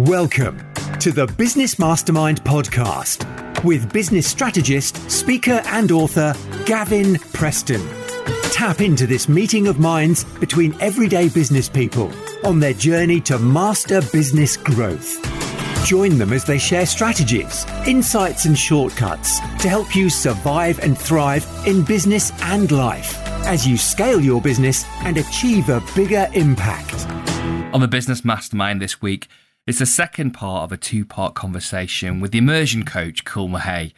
Welcome to the Business Mastermind podcast with business strategist, speaker, and author Gavin Preston. Tap into this meeting of minds between everyday business people on their journey to master business growth. Join them as they share strategies, insights, and shortcuts to help you survive and thrive in business and life as you scale your business and achieve a bigger impact. On the Business Mastermind this week, it's the second part of a two part conversation with the immersion coach, Kul Mahay.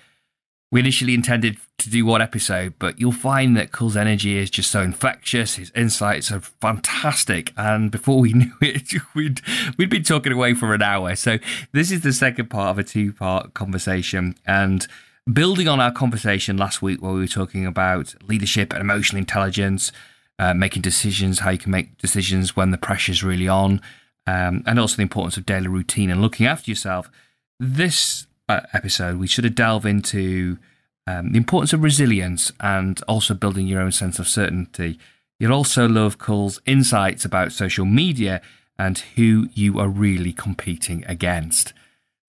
We initially intended to do one episode, but you'll find that Kul's energy is just so infectious. His insights are fantastic. And before we knew it, we'd, we'd been talking away for an hour. So this is the second part of a two part conversation. And building on our conversation last week where we were talking about leadership and emotional intelligence, uh, making decisions, how you can make decisions when the pressure's really on, um, and also the importance of daily routine and looking after yourself. This uh, episode, we should have delved into um, the importance of resilience and also building your own sense of certainty. You'll also love Kul's insights about social media and who you are really competing against.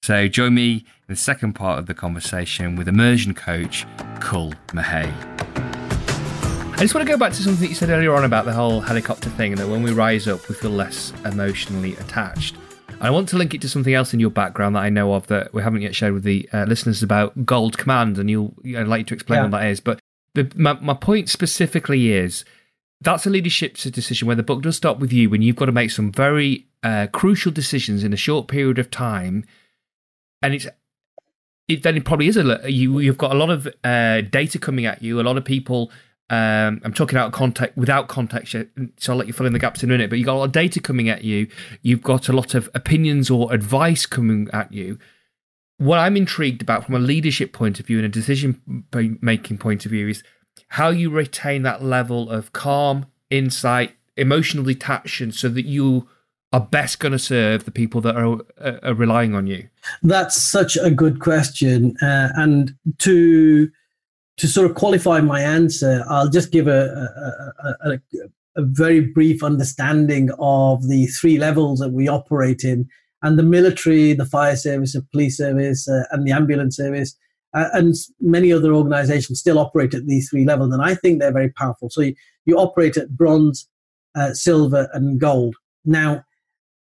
So join me in the second part of the conversation with immersion coach Kul Mahay. I just want to go back to something that you said earlier on about the whole helicopter thing, and that when we rise up, we feel less emotionally attached. I want to link it to something else in your background that I know of that we haven't yet shared with the uh, listeners about Gold Command, and you'll I'd like to explain yeah. what that is. But the, my, my point specifically is that's a leadership decision where the book does stop with you when you've got to make some very uh, crucial decisions in a short period of time, and it's it, then it probably is a you you've got a lot of uh, data coming at you, a lot of people um, I'm talking out context without context, so I'll let you fill in the gaps in a minute. But you've got a lot of data coming at you. You've got a lot of opinions or advice coming at you. What I'm intrigued about from a leadership point of view and a decision making point of view is how you retain that level of calm, insight, emotional detachment, so that you are best going to serve the people that are, are, relying on you. That's such a good question, uh, and to to sort of qualify my answer, I'll just give a, a, a, a, very brief understanding of the three levels that we operate in, and the military, the fire service, the police service, uh, and the ambulance service, uh, and many other organizations still operate at these three levels, and I think they're very powerful. So you, you operate at bronze, uh, silver, and gold. Now,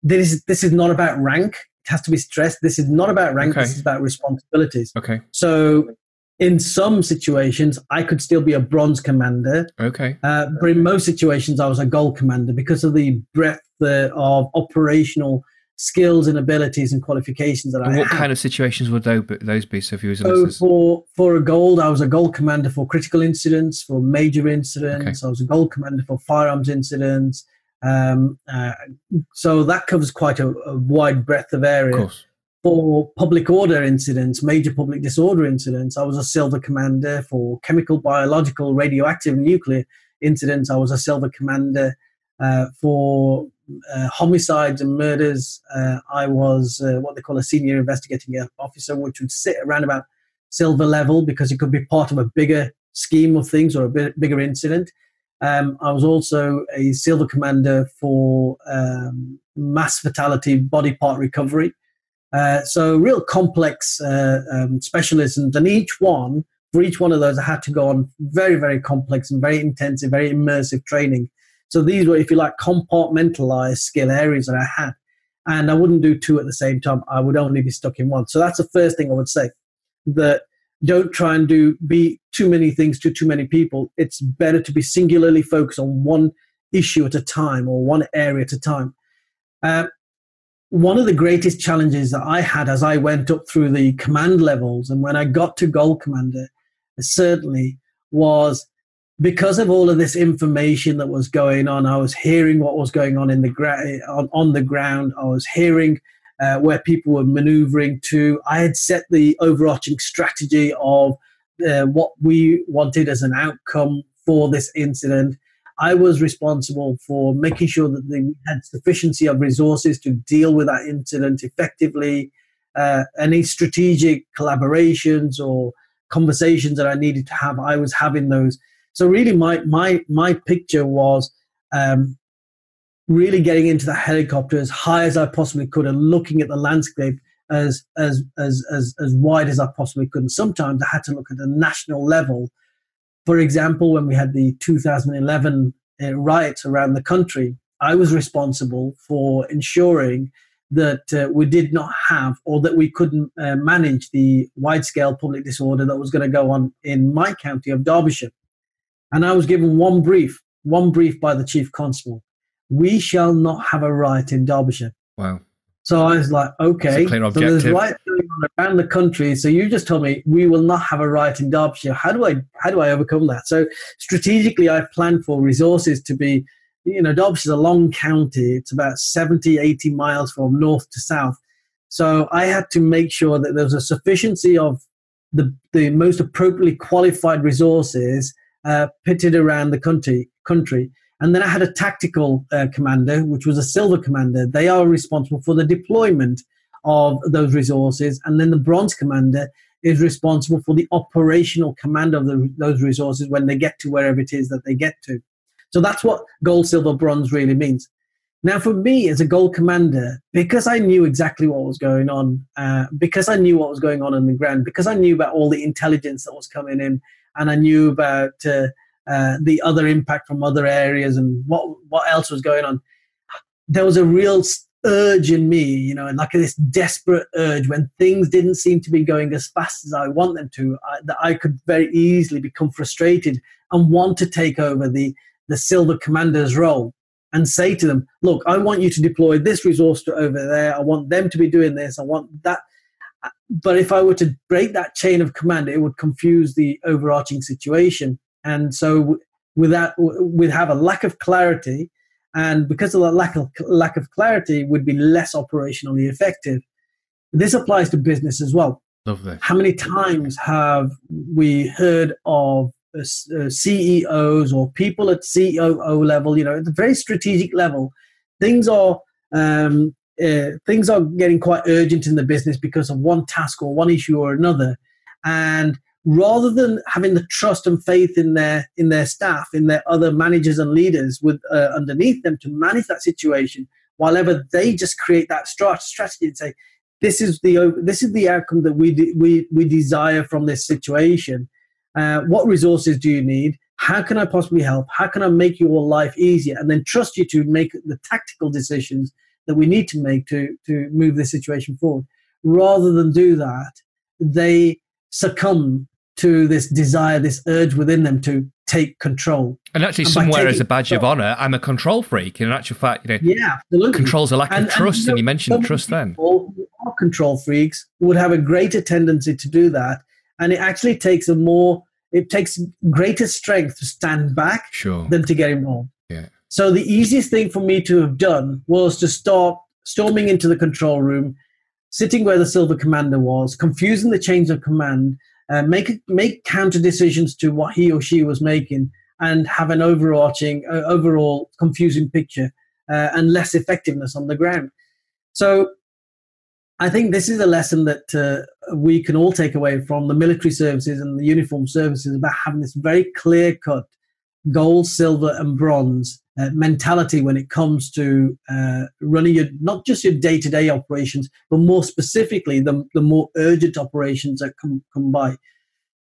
this is, this is not about rank. It has to be stressed. This is not about rank. Okay. This is about responsibilities. Okay. So in some situations, I could still be a bronze commander. Okay. Uh, but in most situations, I was a gold commander because of the breadth uh, of operational skills and abilities and qualifications that and I what had. kind of situations would those be? So, if you was so for for a gold, I was a gold commander for critical incidents, for major incidents. Okay. I was a gold commander for firearms incidents. Um, uh, so that covers quite a, a wide breadth of areas. Of course for public order incidents, major public disorder incidents, I was a silver commander. For chemical, biological, radioactive, nuclear incidents, I was a silver commander. Uh, for uh, homicides and murders, uh, I was uh, what they call a senior investigating officer, which would sit around about silver level because it could be part of a bigger scheme of things or a bit bigger incident. Um, I was also a silver commander for um, mass fatality body part recovery. Uh, so real complex uh, um, specialisms, and each one for each one of those, I had to go on very, very complex and very intensive, very immersive training. So these were, if you like, compartmentalized skill areas that I had, and I wouldn't do two at the same time. I would only be stuck in one. So that's the first thing I would say. That don't try and do be too many things to too many people. It's better to be singularly focused on one issue at a time or one area at a time. Uh, one of the greatest challenges that I had as I went up through the command levels and when I got to Gold Commander, certainly was because of all of this information that was going on. I was hearing what was going on in the gra- on, on the ground. I was hearing uh, where people were maneuvering to. I had set the overarching strategy of uh, what we wanted as an outcome for this incident. I was responsible for making sure that they had sufficiency of resources to deal with that incident effectively. Uh, any strategic collaborations or conversations that I needed to have, I was having those. So really, my my my picture was um, really getting into the helicopter as high as I possibly could and looking at the landscape as as as as as wide as I possibly could. And sometimes I had to look at the national level. For example, when we had the 2011 uh, riots around the country, I was responsible for ensuring that uh, we did not have or that we couldn't uh, manage the wide scale public disorder that was going to go on in my county of Derbyshire. And I was given one brief, one brief by the chief constable. We shall not have a riot in Derbyshire. Wow. So I was like, okay, so there's riots going on around the country. So you just told me we will not have a riot in Derbyshire. How do I how do I overcome that? So strategically, I've planned for resources to be you know, Derbyshire's a long county. It's about 70, 80 miles from north to south. So I had to make sure that there was a sufficiency of the, the most appropriately qualified resources uh, pitted around the country, country. And then I had a tactical uh, commander, which was a silver commander. They are responsible for the deployment of those resources. And then the bronze commander is responsible for the operational command of the, those resources when they get to wherever it is that they get to. So that's what gold, silver, bronze really means. Now, for me as a gold commander, because I knew exactly what was going on, uh, because I knew what was going on in the ground, because I knew about all the intelligence that was coming in, and I knew about uh, uh, the other impact from other areas and what what else was going on, there was a real urge in me, you know, and like this desperate urge when things didn't seem to be going as fast as I want them to, I, that I could very easily become frustrated and want to take over the the silver commander's role and say to them, look, I want you to deploy this resource to over there. I want them to be doing this. I want that. Uh, but if I were to break that chain of command, it would confuse the overarching situation. And so with that, we'd have a lack of clarity. And because of that lack of, lack of clarity, would be less operationally effective. This applies to business as well. Lovely. How many times have we heard of uh CEOs or people at COO level, you know, at the very strategic level, things are um, uh, things are getting quite urgent in the business because of one task or one issue or another, and rather than having the trust and faith in their in their staff, in their other managers and leaders with uh, underneath them to manage that situation, while ever they just create that strategy and say, "This is the this is the outcome that we de- we we desire from this situation." Uh, what resources do you need? How can I possibly help? How can I make your life easier? And then trust you to make the tactical decisions that we need to make to, to move this situation forward. Rather than do that, they succumb to this desire, this urge within them to take control. And actually, and somewhere as a badge control, of honor, I'm a control freak. In actual fact, you know, yeah, absolutely. control's a lack and, of trust, and, you, know, and you mentioned trust then. Are control freaks would have a greater tendency to do that and it actually takes a more it takes greater strength to stand back sure. than to get involved. Yeah. So the easiest thing for me to have done was to start storming into the control room, sitting where the silver commander was, confusing the chains of command, uh, make make counter decisions to what he or she was making, and have an overarching, uh, overall confusing picture uh, and less effectiveness on the ground. So I think this is a lesson that uh, we can all take away from the military services and the uniform services about having this very clear cut gold, silver, and bronze uh, mentality when it comes to uh, running your not just your day to day operations, but more specifically the, the more urgent operations that come, come by.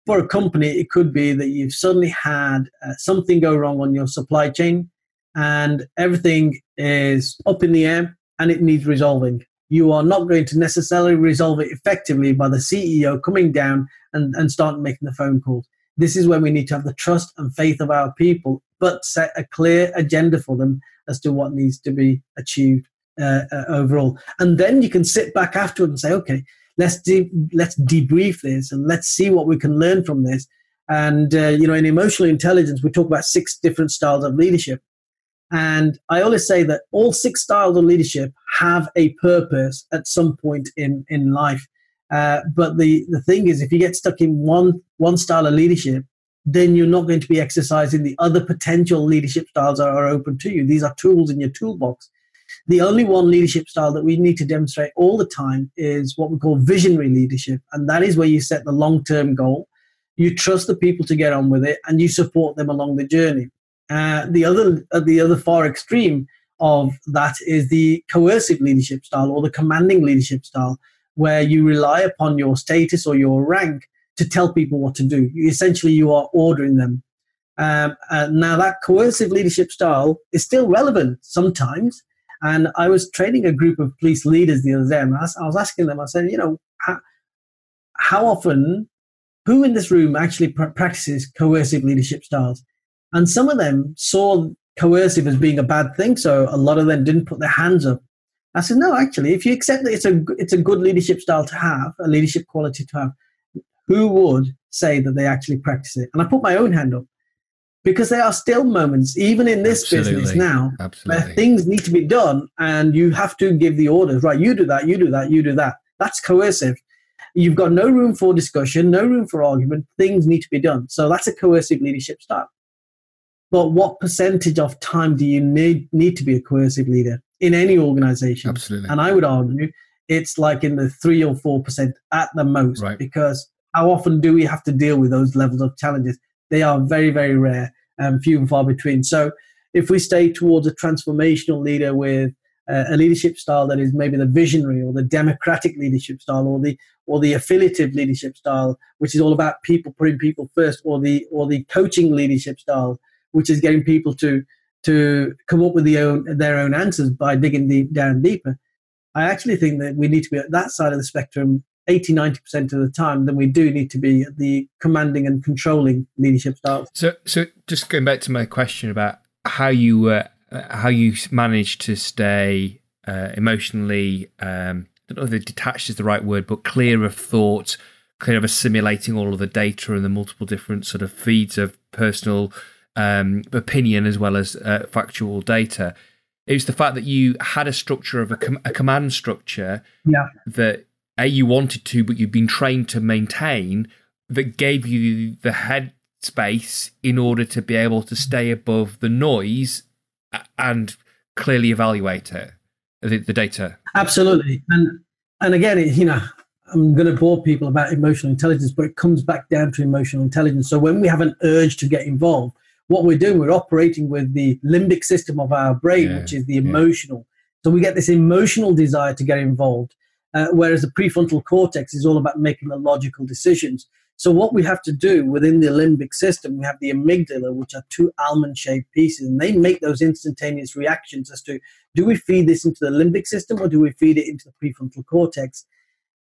For a company, it could be that you've suddenly had uh, something go wrong on your supply chain and everything is up in the air and it needs resolving you are not going to necessarily resolve it effectively by the CEO coming down and, and start making the phone calls. This is when we need to have the trust and faith of our people, but set a clear agenda for them as to what needs to be achieved uh, uh, overall. And then you can sit back afterward and say, okay, let's de- let's debrief this and let's see what we can learn from this. And uh, you know, in emotional intelligence, we talk about six different styles of leadership. And I always say that all six styles of leadership have a purpose at some point in, in life. Uh, but the, the thing is, if you get stuck in one, one style of leadership, then you're not going to be exercising the other potential leadership styles that are open to you. These are tools in your toolbox. The only one leadership style that we need to demonstrate all the time is what we call visionary leadership. And that is where you set the long term goal, you trust the people to get on with it, and you support them along the journey. Uh, the other, at the other far extreme, of that is the coercive leadership style or the commanding leadership style, where you rely upon your status or your rank to tell people what to do. Essentially, you are ordering them. Um, now, that coercive leadership style is still relevant sometimes. And I was training a group of police leaders the other day, and I was asking them, I said, you know, how, how often, who in this room actually pr- practices coercive leadership styles? And some of them saw coercive as being a bad thing, so a lot of them didn't put their hands up. I said, no, actually, if you accept that it's a it's a good leadership style to have, a leadership quality to have, who would say that they actually practice it? And I put my own hand up because there are still moments, even in this Absolutely. business now, Absolutely. where things need to be done and you have to give the orders. Right, you do that, you do that, you do that. That's coercive. You've got no room for discussion, no room for argument. Things need to be done. So that's a coercive leadership style. But what percentage of time do you need, need to be a coercive leader in any organization? Absolutely. And I would argue it's like in the three or four percent at the most, right. because how often do we have to deal with those levels of challenges? They are very, very rare and few and far between. So if we stay towards a transformational leader with a leadership style that is maybe the visionary or the democratic leadership style or the or the affiliative leadership style, which is all about people putting people first, or the or the coaching leadership style, which is getting people to to come up with the own, their own answers by digging deep, down deeper. I actually think that we need to be at that side of the spectrum 80 90% of the time then we do need to be the commanding and controlling leadership style So so just going back to my question about how you uh, how you manage to stay uh, emotionally um, I don't know if detached is the right word, but clear of thought, clear of assimilating all of the data and the multiple different sort of feeds of personal um, opinion as well as uh, factual data. It was the fact that you had a structure of a, com- a command structure yeah. that a you wanted to, but you've been trained to maintain that gave you the head space in order to be able to stay above the noise and clearly evaluate it, the, the data. Absolutely, and and again, you know, I'm going to bore people about emotional intelligence, but it comes back down to emotional intelligence. So when we have an urge to get involved, what we're doing, we're operating with the limbic system of our brain, yeah, which is the emotional. Yeah. So we get this emotional desire to get involved, uh, whereas the prefrontal cortex is all about making the logical decisions. So what we have to do within the limbic system, we have the amygdala, which are two almond-shaped pieces, and they make those instantaneous reactions as to do we feed this into the limbic system or do we feed it into the prefrontal cortex?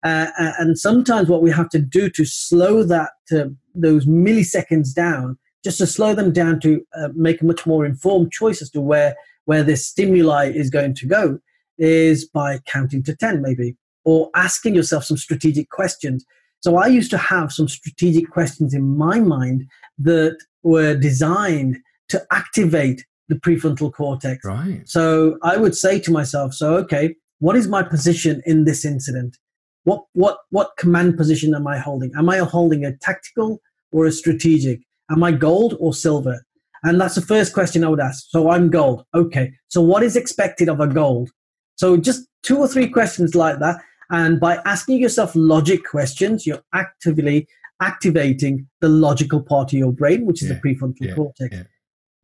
Uh, uh and sometimes what we have to do to slow that uh, those milliseconds down just to slow them down to uh, make a much more informed choice as to where where this stimuli is going to go is by counting to 10 maybe or asking yourself some strategic questions so i used to have some strategic questions in my mind that were designed to activate the prefrontal cortex right so i would say to myself so okay what is my position in this incident what what what command position am i holding am i holding a tactical or a strategic Am I gold or silver? And that's the first question I would ask. So I'm gold. Okay. So what is expected of a gold? So just two or three questions like that. And by asking yourself logic questions, you're actively activating the logical part of your brain, which is yeah, the prefrontal yeah, cortex. Yeah.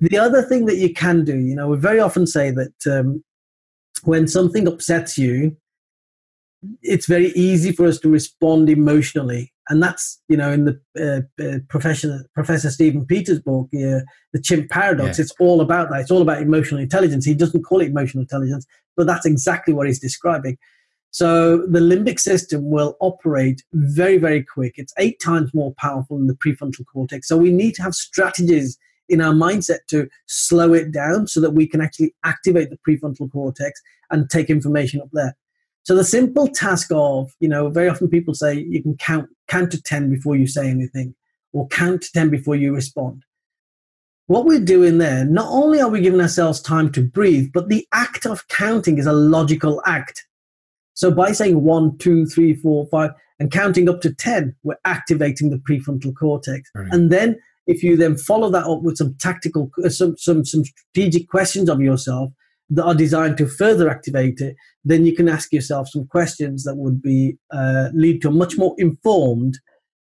The other thing that you can do, you know, we very often say that um, when something upsets you, it's very easy for us to respond emotionally. And that's you know in the uh, uh, professor professor Steven Peters book uh, the chimp paradox it's all about that. It's all about emotional intelligence. He doesn't call it emotional intelligence but that's exactly what he's describing so the limbic system will operate very very quick it's eight times more powerful than the prefrontal cortex so we need to have strategies in our mindset to slow it down so that we can actually activate the prefrontal cortex and take information up there so the simple task of, you know, very often people say you can count count to 10 before you say anything or count to 10 before you respond. What we're doing there, not only are we giving ourselves time to breathe, but the act of counting is a logical act. So by saying one, two, three, four, five, and counting up to 10, we're activating the prefrontal cortex. Right. And then if you then follow that up with some tactical, uh, some, some, some strategic questions of yourself, that are designed to further activate it, then you can ask yourself some questions that would be uh, lead to a much more informed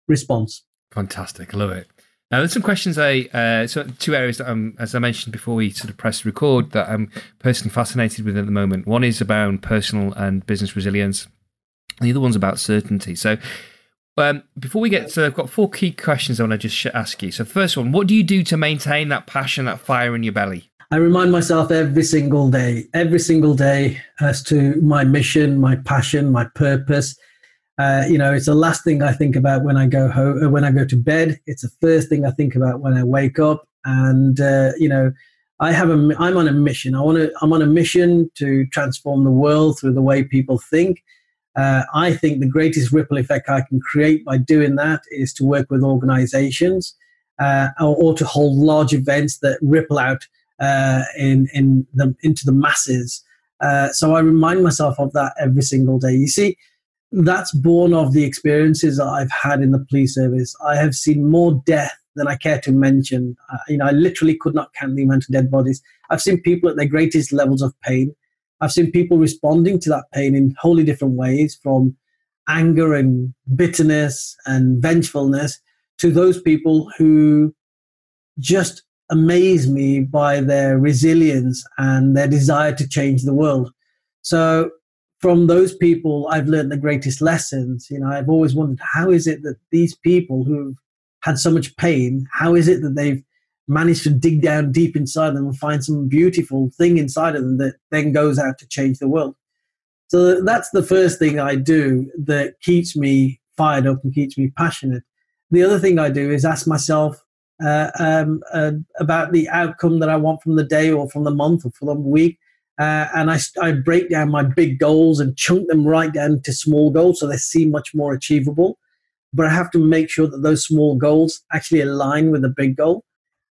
response. Fantastic, love it. Now, there's some questions I, uh, so two areas that I'm, as I mentioned before we sort of press record, that I'm personally fascinated with at the moment. One is about personal and business resilience, the other one's about certainty. So, um, before we get to, I've got four key questions I want to just ask you. So, first one, what do you do to maintain that passion, that fire in your belly? I remind myself every single day, every single day as to my mission, my passion, my purpose uh, you know, it's the last thing I think about when I go home, uh, when I go to bed. It's the first thing I think about when I wake up. And uh, you know, I have a, I'm on a mission. I want to, I'm on a mission to transform the world through the way people think. Uh, I think the greatest ripple effect I can create by doing that is to work with organizations uh, or, or, to hold large events that ripple out in, in the, into the masses. so I remind myself of that every single day. You see, that's born of the experiences that I've had in the police service. I have seen more death than I care to mention. Uh, you know, I literally could not count the amount of dead bodies. I've seen people at their greatest levels of pain. I've seen people responding to that pain in wholly different ways, from anger and bitterness and vengefulness to those people who just amaze me by their resilience and their desire to change the world. So from those people, I've learned the greatest lessons. You know, I've always wondered how is it that these people who've had so much pain, how is it that they've managed to dig down deep inside them and find some beautiful thing inside of them that then goes out to change the world? So that's the first thing I do that keeps me fired up and keeps me passionate. The other thing I do is ask myself uh, um, uh, about the outcome that I want from the day or from the month or from the week uh, and I, I break down my big goals and chunk them right down to small goals so they seem much more achievable. But I have to make sure that those small goals actually align with the big goal.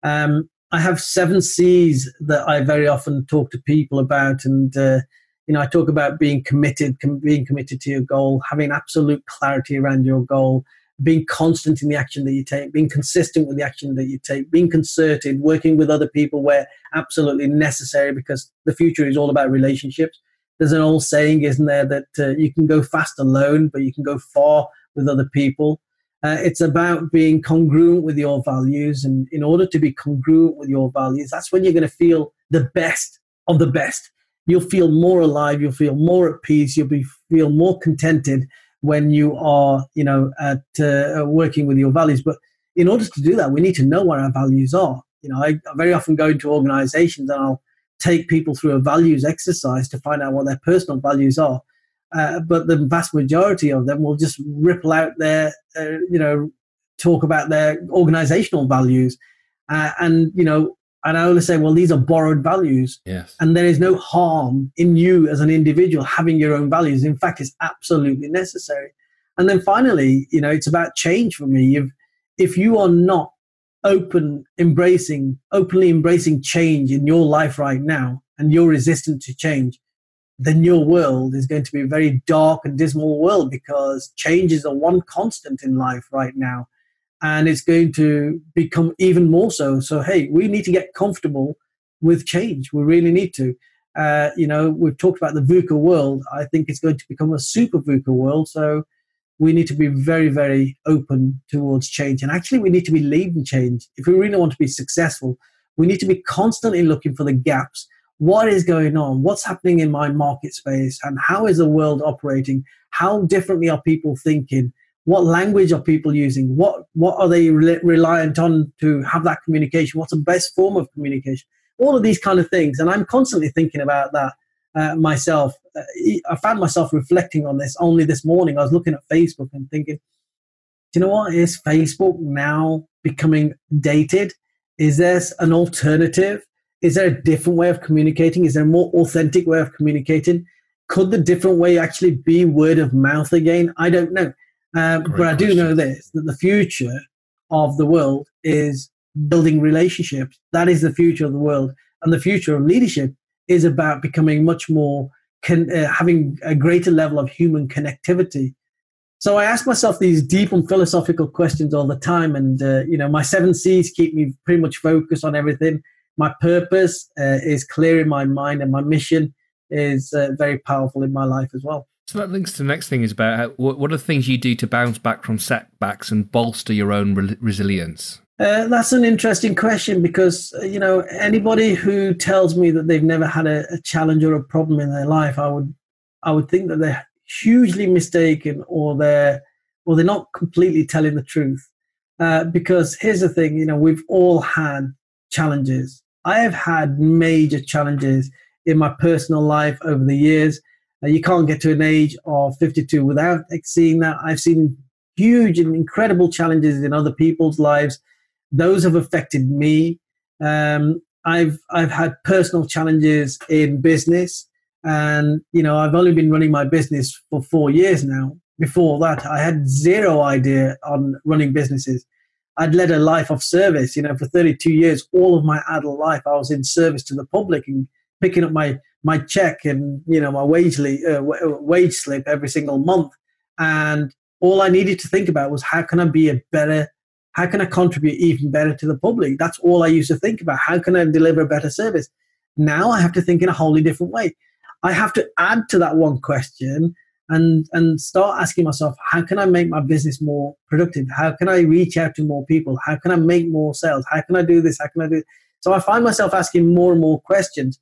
Um, I have seven C's that I very often talk to people about, and uh, you know, I talk about being committed, com- being committed to your goal, having absolute clarity around your goal, being constant in the action that you take, being consistent with the action that you take, being concerted, working with other people where absolutely necessary because the future is all about relationships. There's an old saying, isn't there, that uh, you can go fast alone, but you can go far with other people. Uh, it's about being congruent with your values. And in order to be congruent with your values, that's when you're going to feel the best of the best. You'll feel more alive, you'll feel more at peace, you'll be, feel more contented when you are, you know, at uh, working with your values. But in order to do that, we need to know what our values are. You know, I, I very often go into organizations and I'll take people through a values exercise to find out what their personal values are. Uh, but the vast majority of them will just ripple out their, uh, you know, talk about their organizational values. Uh, and, you know, and I always say, well, these are borrowed values. Yes. And there is no harm in you as an individual having your own values. In fact, it's absolutely necessary. And then finally, you know, it's about change for me. If, if you are not open, embracing, openly embracing change in your life right now, and you're resistant to change, then your world is going to be a very dark and dismal world because change is the one constant in life right now and it's going to become even more so. So, hey, we need to get comfortable with change. We really need to. Uh, you know, we've talked about the VUCA world. I think it's going to become a super VUCA world. So, we need to be very, very open towards change. And actually, we need to be leading change. If we really want to be successful, we need to be constantly looking for the gaps. What is going on? What's happening in my market space? And how is the world operating? How differently are people thinking? What language are people using? What what are they re- reliant on to have that communication? What's the best form of communication? All of these kind of things and i'm constantly thinking about that uh, myself. Uh, i found myself reflecting on this only this morning. I was looking at facebook and thinking do you know what? Is facebook now becoming dated? Is there an alternative? Is there a different way of communicating? Is there a more authentic way of communicating? Could the different way actually be word of mouth again? I don't know um, but I do know this that the future of the world is building relationships. That is the future of the world. And the future of leadership is about becoming much more, con- uh, having a greater level of human connectivity. So I ask myself these deep and philosophical questions all the time. And, uh, you know, my seven C's keep me pretty much focused on everything. My purpose uh, is clear in my mind, and my mission is uh, very powerful in my life as well. So that links to the next thing is about how, what, are the things you do to bounce back from setbacks and bolster your own re- resilience? Uh, that's an interesting question because uh, you know anybody who tells me that they've never had a, a, challenge or a problem in their life, I would I would think that they're hugely mistaken or they're or they're not completely telling the truth. Uh, because here's the thing, you know, we've all had challenges. I have had major challenges in my personal life over the years. You can't get to an age of 52 without seeing that. I've seen huge and incredible challenges in other people's lives. Those have affected me. Um, I've I've had personal challenges in business, and you know I've only been running my business for four years now. Before that, I had zero idea on running businesses. I'd led a life of service. You know, for 32 years, all of my adult life, I was in service to the public and picking up my my check and you know my wage li- uh, wage slip every single month. And all I needed to think about was how can I be a better, how can I contribute even better to the public? That's all I used to think about. How can I deliver a better service? Now I have to think in a wholly different way. I have to add to that one question and and start asking myself how can i make my business more productive how can i reach out to more people how can i make more sales how can i do this how can i do so i find myself asking more and more questions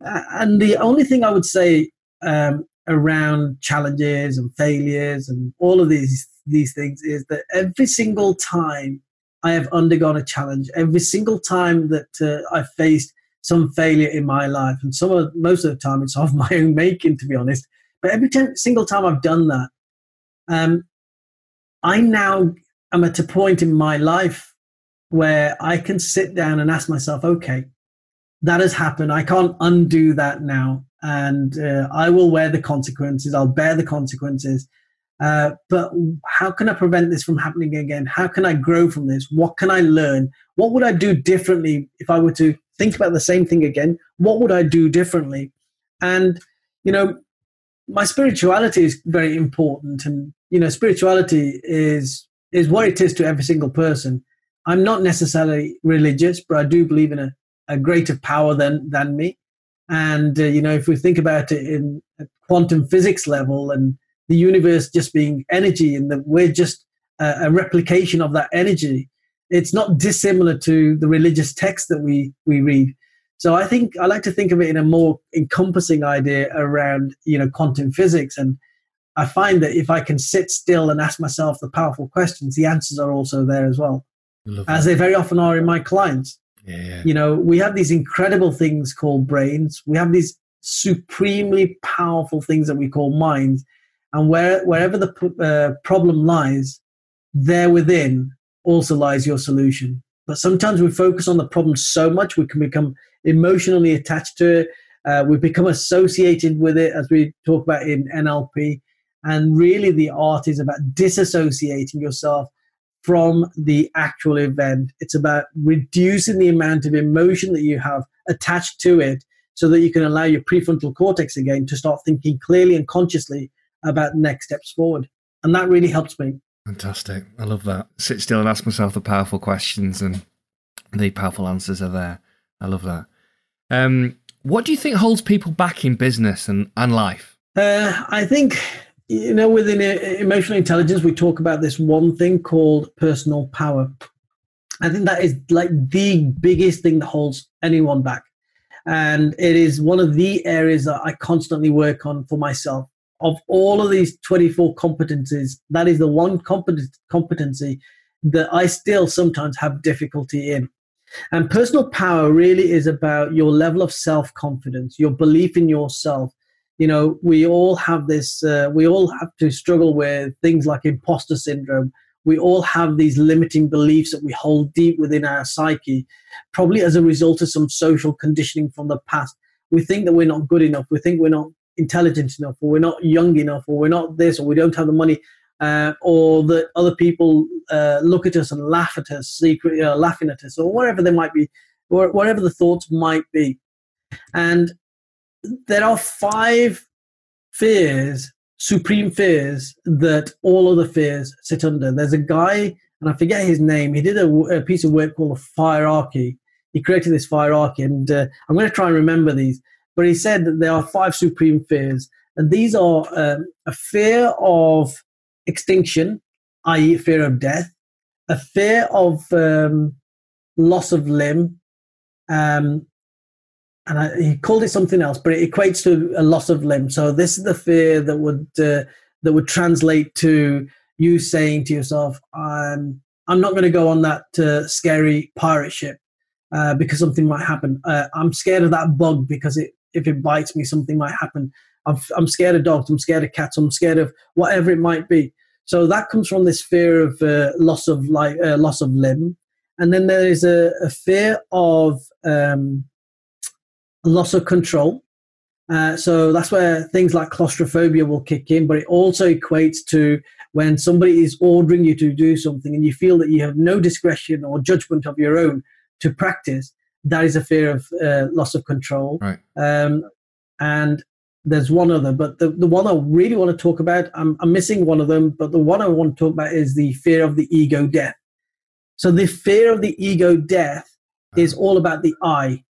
and the only thing i would say um, around challenges and failures and all of these these things is that every single time i have undergone a challenge every single time that uh, i've faced some failure in my life and some of most of the time it's of my own making to be honest but every time, single time I've done that, um, I now am at a point in my life where I can sit down and ask myself, okay, that has happened. I can't undo that now. And uh, I will wear the consequences. I'll bear the consequences. Uh, but how can I prevent this from happening again? How can I grow from this? What can I learn? What would I do differently if I were to think about the same thing again? What would I do differently? And, you know, my spirituality is very important and you know spirituality is is what it is to every single person i'm not necessarily religious but i do believe in a, a greater power than than me. And uh, you know if we think about it in a quantum physics level and the universe just being energy and that we're just a, a replication of that energy it's not dissimilar to the religious text that we we read. So I think I like to think of it in a more encompassing idea around you know quantum physics, and I find that if I can sit still and ask myself the powerful questions, the answers are also there as well, as they very often are in my clients. Yeah. You know, we have these incredible things called brains. We have these supremely powerful things that we call minds, and where wherever the uh, problem lies, there within also lies your solution. But sometimes we focus on the problem so much we can become emotionally attached to it. Uh, we become associated with it, as we talk about in NLP. And really, the art is about disassociating yourself from the actual event. It's about reducing the amount of emotion that you have attached to it so that you can allow your prefrontal cortex again to start thinking clearly and consciously about next steps forward. And that really helps me. Fantastic. I love that. Sit still and ask myself the powerful questions, and the powerful answers are there. I love that. Um, what do you think holds people back in business and, and life? Uh, I think, you know, within uh, emotional intelligence, we talk about this one thing called personal power. I think that is like the biggest thing that holds anyone back. And it is one of the areas that I constantly work on for myself of all of these 24 competencies, that is the one competency that I still sometimes have difficulty in. And personal power really is about your level of self confidence, your belief in yourself. You know, we all have this, uh, we all have to struggle with things like imposter syndrome. We all have these limiting beliefs that we hold deep within our psyche, probably as a result of some social conditioning from the past. We think that we're not good enough. We think we're not intelligent enough or we're not young enough or we're not this or we don't have the money uh, or that other people uh, look at us and laugh at us secretly uh, laughing at us or whatever they might be or whatever the thoughts might be and there are five fears supreme fears that all other fears sit under there's a guy and i forget his name he did a, a piece of work called a hierarchy he created this hierarchy and uh, i'm going to try and remember these but he said that there are five supreme fears, and these are um, a fear of extinction, i.e., fear of death, a fear of um, loss of limb, um, and I, he called it something else, but it equates to a loss of limb. So this is the fear that would uh, that would translate to you saying to yourself, "I'm I'm not going to go on that uh, scary pirate ship uh, because something might happen. Uh, I'm scared of that bug because it if it bites me, something might happen. I'm I'm scared of dogs. I'm scared of cats. I'm scared of whatever it might be." So that comes from this fear of uh, loss of life, uh, loss of limb, and then there is a, a fear of um, loss of control. Uh, so that's where things like claustrophobia will kick in, but it also equates to when somebody is ordering you to do something and you feel that you have no discretion or judgment of your own to practice. That is a fear of uh, loss of control. Right. Um, and there's one other, but the, the one I really want to talk about, I'm, I'm missing one of them, but the one I want to talk about is the fear of the ego death. So the fear of the ego death is all about the I.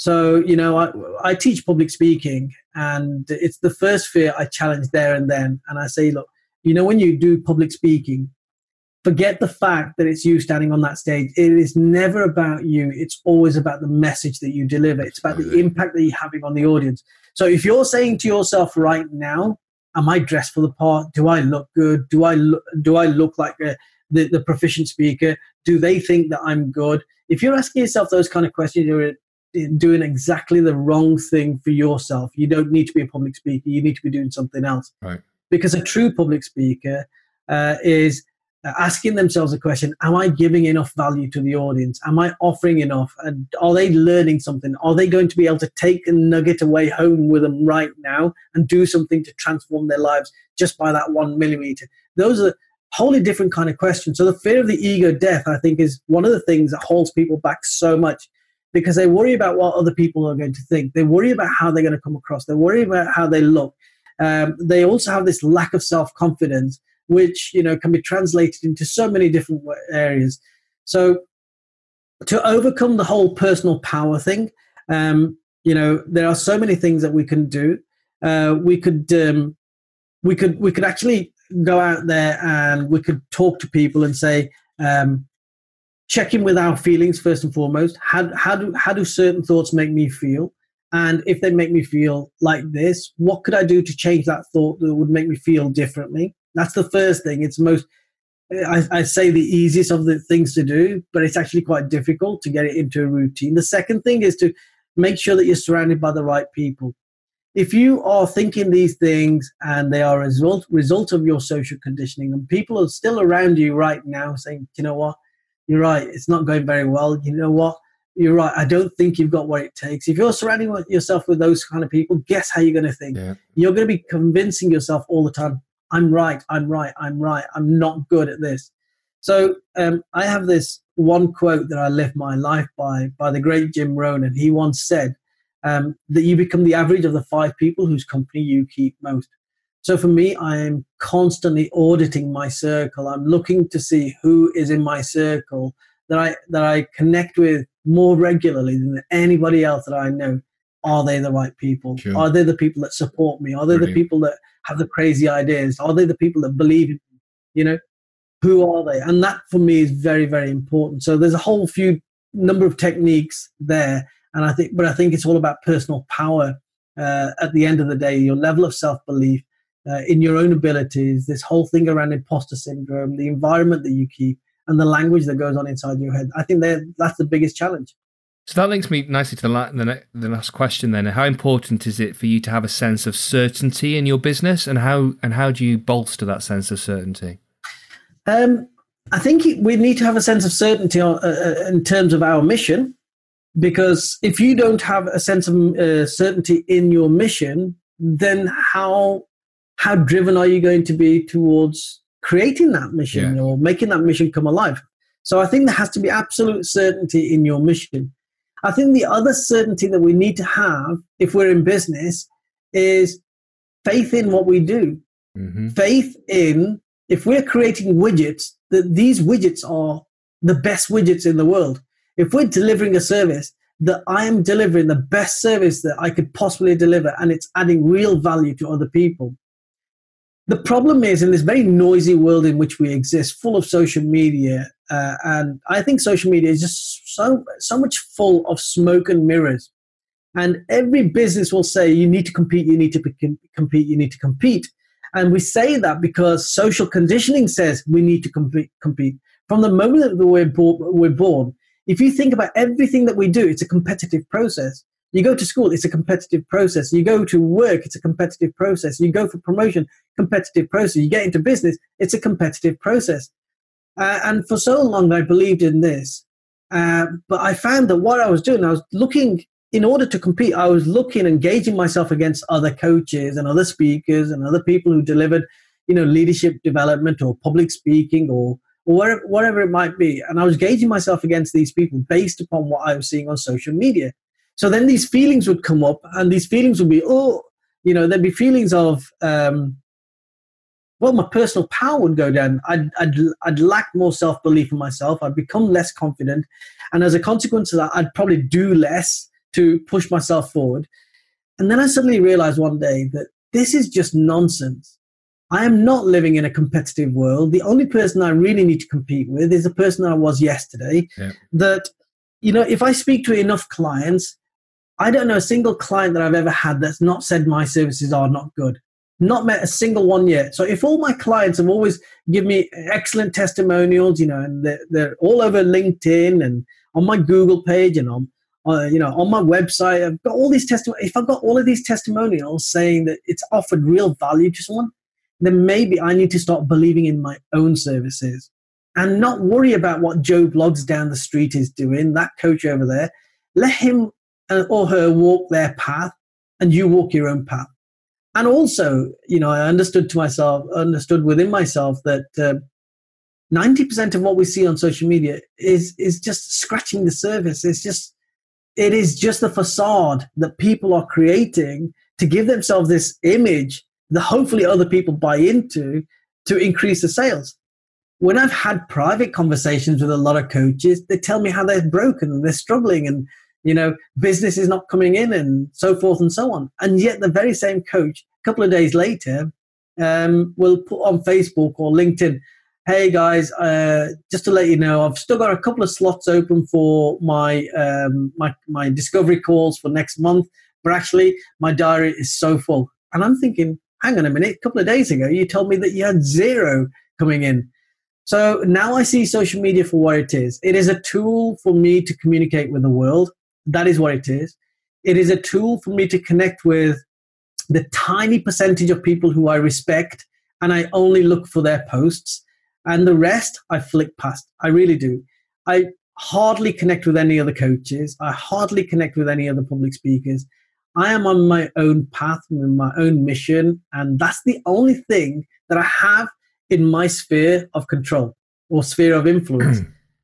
So, you know, I, I teach public speaking, and it's the first fear I challenge there and then. And I say, look, you know, when you do public speaking, forget the fact that it's you standing on that stage. It is never about you, it's always about the message that you deliver, it's about the impact that you're having on the audience. So, if you're saying to yourself right now, Am I dressed for the part? Do I look good? Do I look, do I look like a, the, the proficient speaker? Do they think that I'm good? If you're asking yourself those kind of questions, you're doing exactly the wrong thing for yourself. You don't need to be a public speaker. You need to be doing something else. Right. Because a true public speaker uh, is asking themselves a question Am I giving enough value to the audience? Am I offering enough? And are they learning something? Are they going to be able to take a nugget away home with them right now and do something to transform their lives just by that one millimeter? Those are wholly different kind of questions. So the fear of the ego death, I think, is one of the things that holds people back so much because they worry about what other people are going to think. They worry about how they're going to come across. They worry about how they look. Um, they also have this lack of self confidence, which you know can be translated into so many different areas. So to overcome the whole personal power thing, um, you know, there are so many things that we can do. Uh, we could um, we could we could actually go out there and we could talk to people and say, um, check in with our feelings first and foremost. How, how, do, how do certain thoughts make me feel? And if they make me feel like this, what could I do to change that thought that would make me feel differently? That's the first thing. It's most, I, I say the easiest of the things to do, but it's actually quite difficult to get it into a routine. The second thing is to make sure that you're surrounded by the right people. If you are thinking these things and they are a result, result of your social conditioning, and people are still around you right now saying, you know what, you're right, it's not going very well. You know what? You're right. I don't think you've got what it takes. If you're surrounding yourself with those kind of people, guess how you're going to think? Yeah. You're going to be convincing yourself all the time, I'm right, I'm right, I'm right, I'm not good at this. So um, I have this one quote that I live my life by, by the great Jim Rohn, and he once said um, that you become the average of the five people whose company you keep most. So for me, I am constantly auditing my circle. I'm looking to see who is in my circle that I that I connect with more regularly than anybody else that I know. Are they the right people? Sure. Are they the people that support me? Are they Brilliant. the people that have the crazy ideas? Are they the people that believe in me? You know, who are they? And that for me is very, very important. So there's a whole few number of techniques there. And I think, but I think it's all about personal power. Uh, at the end of the day, your level of self belief, uh, in your own abilities, this whole thing around imposter syndrome, the environment that you keep, and the language that goes on inside your head. I think that's the biggest challenge. So that links me nicely to the, la- the, the last question. Then, how important is it for you to have a sense of certainty in your business, and how and how do you bolster that sense of certainty? Um, I think we need to have a sense of certainty on, uh, uh, in terms of our mission, because if you don't have a sense of uh, certainty in your mission, then how how driven are you going to be towards creating that mission Yeah. or making that mission come alive? So I think there has to be absolute certainty in your mission. I think the other certainty that we need to have if we're in business is faith in what we do. Mm-hmm. Faith in if we're creating widgets, that these widgets are the best widgets in the world. If we're delivering a service, that I am delivering the best service that I could possibly deliver and it's adding real value to other people the problem is in this very noisy world in which we exist, full of social media, uh, and I think social media is just so so much full of smoke and mirrors. And every business will say, "You need to compete. You need to compete. You need to compete." And we say that because social conditioning says we need to compete. compete. From the moment that we're, bo- we're born, if you think about everything that we do, it's a competitive process. You go to school, it's a competitive process. You go to work, it's a competitive process. You go for promotion, competitive process. You get into business, it's a competitive process. Uh, and for so long, I believed in this. Uh, but I found that what I was doing, I was looking, in order to compete, I was looking, engaging myself against other coaches and other speakers and other people who delivered, you know, leadership development or public speaking or, or whatever, whatever it might be. And I was gauging myself against these people based upon what I was seeing on social media. So then these feelings would come up, and these feelings would be, oh, you know, there'd be feelings of, um, well, my personal power would go down. I'd, I'd, I'd lack more self belief in myself. I'd become less confident. And as a consequence of that, I'd probably do less to push myself forward. And then I suddenly realized one day that this is just nonsense. I am not living in a competitive world. The only person I really need to compete with is the person I was yesterday. Yeah. That, you know, if I speak to enough clients, I don't know a single client that I've ever had that's not said my services are not good. Not met a single one yet. So if all my clients have always given me excellent testimonials, you know, and they're, they're all over LinkedIn and on my Google page and on, uh, you know, on my website, I've got all these testimonials. If I've got all of these testimonials saying that it's offered real value to someone, then maybe I need to start believing in my own services and not worry about what Joe Bloggs down the street is doing, that coach over there. Let him or her walk their path and you walk your own path. And also, you know, I understood to myself, understood within myself that uh, 90% of what we see on social media is, is just scratching the surface. It's just, it is just the facade that people are creating to give themselves this image that hopefully other people buy into to increase the sales. When I've had private conversations with a lot of coaches, they tell me how they're broken and they're struggling and you know, business is not coming in and so forth and so on. And yet the very same coach, a couple of days later, um, will put on Facebook or LinkedIn, hey guys, uh, just to let you know, I've still got a couple of slots open for my, um, my, my discovery calls for next month, but actually my diary is so full. And I'm thinking, hang on a minute, a couple of days ago, you told me that you had zero coming in. So now I see social media for what it is. It is a tool for me to communicate with the world. That is what it is. It is a tool for me to connect with the tiny percentage of people who I respect, and I only look for their posts. And the rest I flick past. I really do. I hardly connect with any other coaches. I hardly connect with any other public speakers. I am on my own path with my own mission, and that's the only thing that I have in my sphere of control or sphere of influence.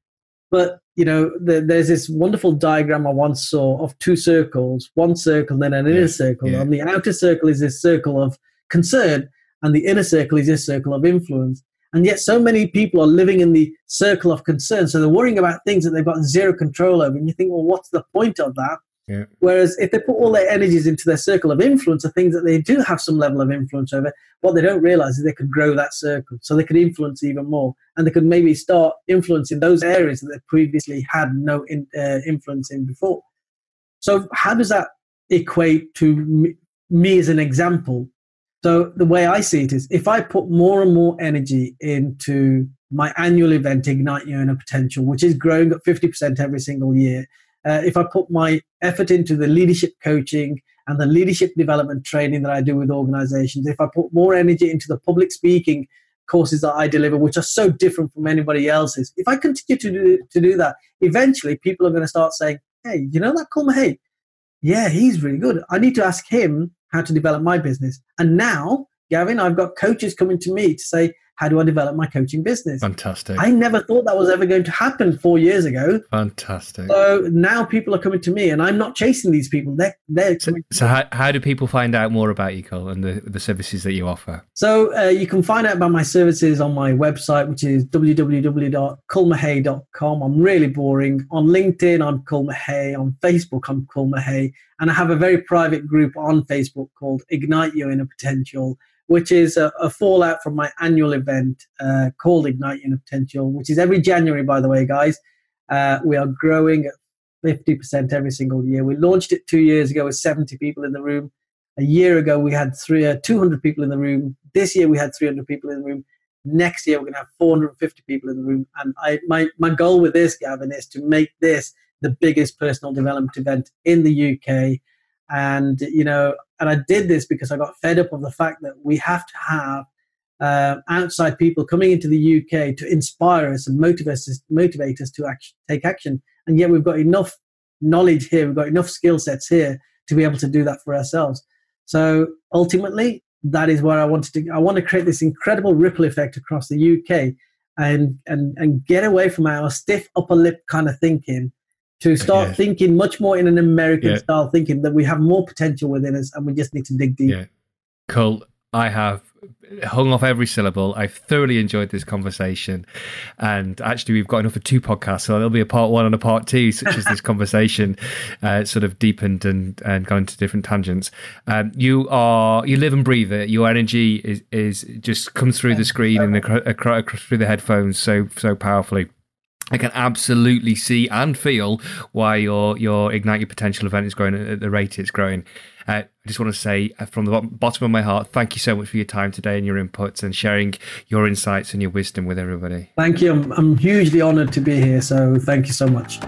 but you know, the, there's this wonderful diagram I once saw of two circles, one circle and an inner circle. Yeah. And the outer circle is this circle of concern, and the inner circle is this circle of influence. And yet, so many people are living in the circle of concern. So they're worrying about things that they've got zero control over. And you think, well, what's the point of that? Yeah. Whereas if they put all their energies into their circle of influence, the things that they do have some level of influence over, what they don't realize is they could grow that circle. So they could influence even more. And they could maybe start influencing those areas that they previously had no in, uh, influence in before. So, how does that equate to me, me as an example? So, the way I see it is if I put more and more energy into my annual event, Ignite Your Inner Potential, which is growing at 50% every single year, uh, if I put my effort into the leadership coaching and the leadership development training that I do with organizations, if I put more energy into the public speaking courses that I deliver, which are so different from anybody else's, if I continue to do, to do that, eventually people are going to start saying, hey, you know that Kul Mahay? Yeah, he's really good. I need to ask him how to develop my business. And now, Gavin, I've got coaches coming to me to say, how do I develop my coaching business? Fantastic. I never thought that was ever going to happen four years ago. Fantastic. So now people are coming to me, and I'm not chasing these people. They're they're so, so how, how do people find out more about you, Kul, and the, the services that you offer? So uh, you can find out about my services on my website, which is www.kulmahay.com. I'm really boring. On LinkedIn, I'm Kul Mahay. On Facebook, I'm Kul Mahay. And I have a very private group on Facebook called Ignite Your Inner Potential which is a, a fallout from my annual event uh, called Ignite Your Potential, which is every January, by the way, guys. Uh, we are growing at 50% every single year. We launched it two years ago with 70 people in the room. A year ago, we had three, uh, 200 people in the room. This year, we had 300 people in the room. Next year, we're going to have 450 people in the room. And I, my, my goal with this, Gavin, is to make this the biggest personal development event in the UK. And, you know, and I did this because I got fed up of the fact that we have to have uh, outside people coming into the UK to inspire us and motivate us, motivate us to act, take action. And yet we've got enough knowledge here, we've got enough skill sets here to be able to do that for ourselves. So ultimately, that is where I wanted to. I want to create this incredible ripple effect across the UK, and and and get away from our stiff upper lip kind of thinking to start yeah. thinking much more in an American yeah. style thinking that we have more potential within us and we just need to dig deep. Yeah. Cool. I have hung off every syllable. I've thoroughly enjoyed this conversation. And actually, we've got enough for two podcasts. So there'll be a part one and a part two, such as this conversation uh, sort of deepened and, and gone into different tangents. Um, you are, you live and breathe it. Your energy is, is just comes through the screen and across, through the headphones so, so powerfully. I can absolutely see and feel why your your ignite your potential event is growing at the rate it's growing. Uh, I just want to say uh, from the bottom of my heart, thank you so much for your time today and your inputs and sharing your insights and your wisdom with everybody. Thank you. I'm, I'm hugely honoured to be here. So thank you so much.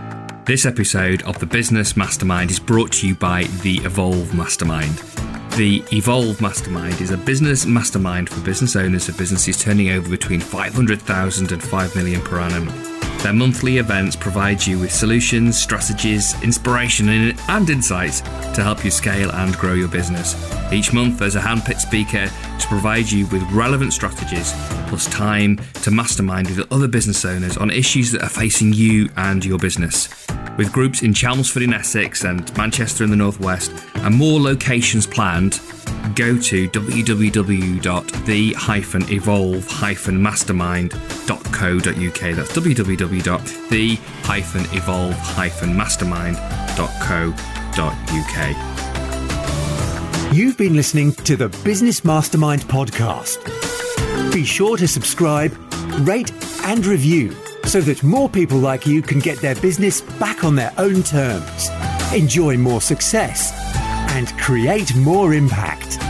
This episode of the Business Mastermind is brought to you by the Evolve Mastermind. The Evolve Mastermind is a business mastermind for business owners of businesses turning over between 500,000 and 5 million per annum. Their monthly events provide you with solutions, strategies, inspiration, and insights to help you scale and grow your business. Each month, there's a handpicked speaker to provide you with relevant strategies, plus time to mastermind with other business owners on issues that are facing you and your business. With groups in Chelmsford in Essex and Manchester in the Northwest, and more locations planned, go to www.the-evolve-mastermind.co.uk. That's www.the-evolve-mastermind.co.uk. You've been listening to the Business Mastermind podcast. Be sure to subscribe, rate, and review so that more people like you can get their business back on their own terms, enjoy more success, and create more impact.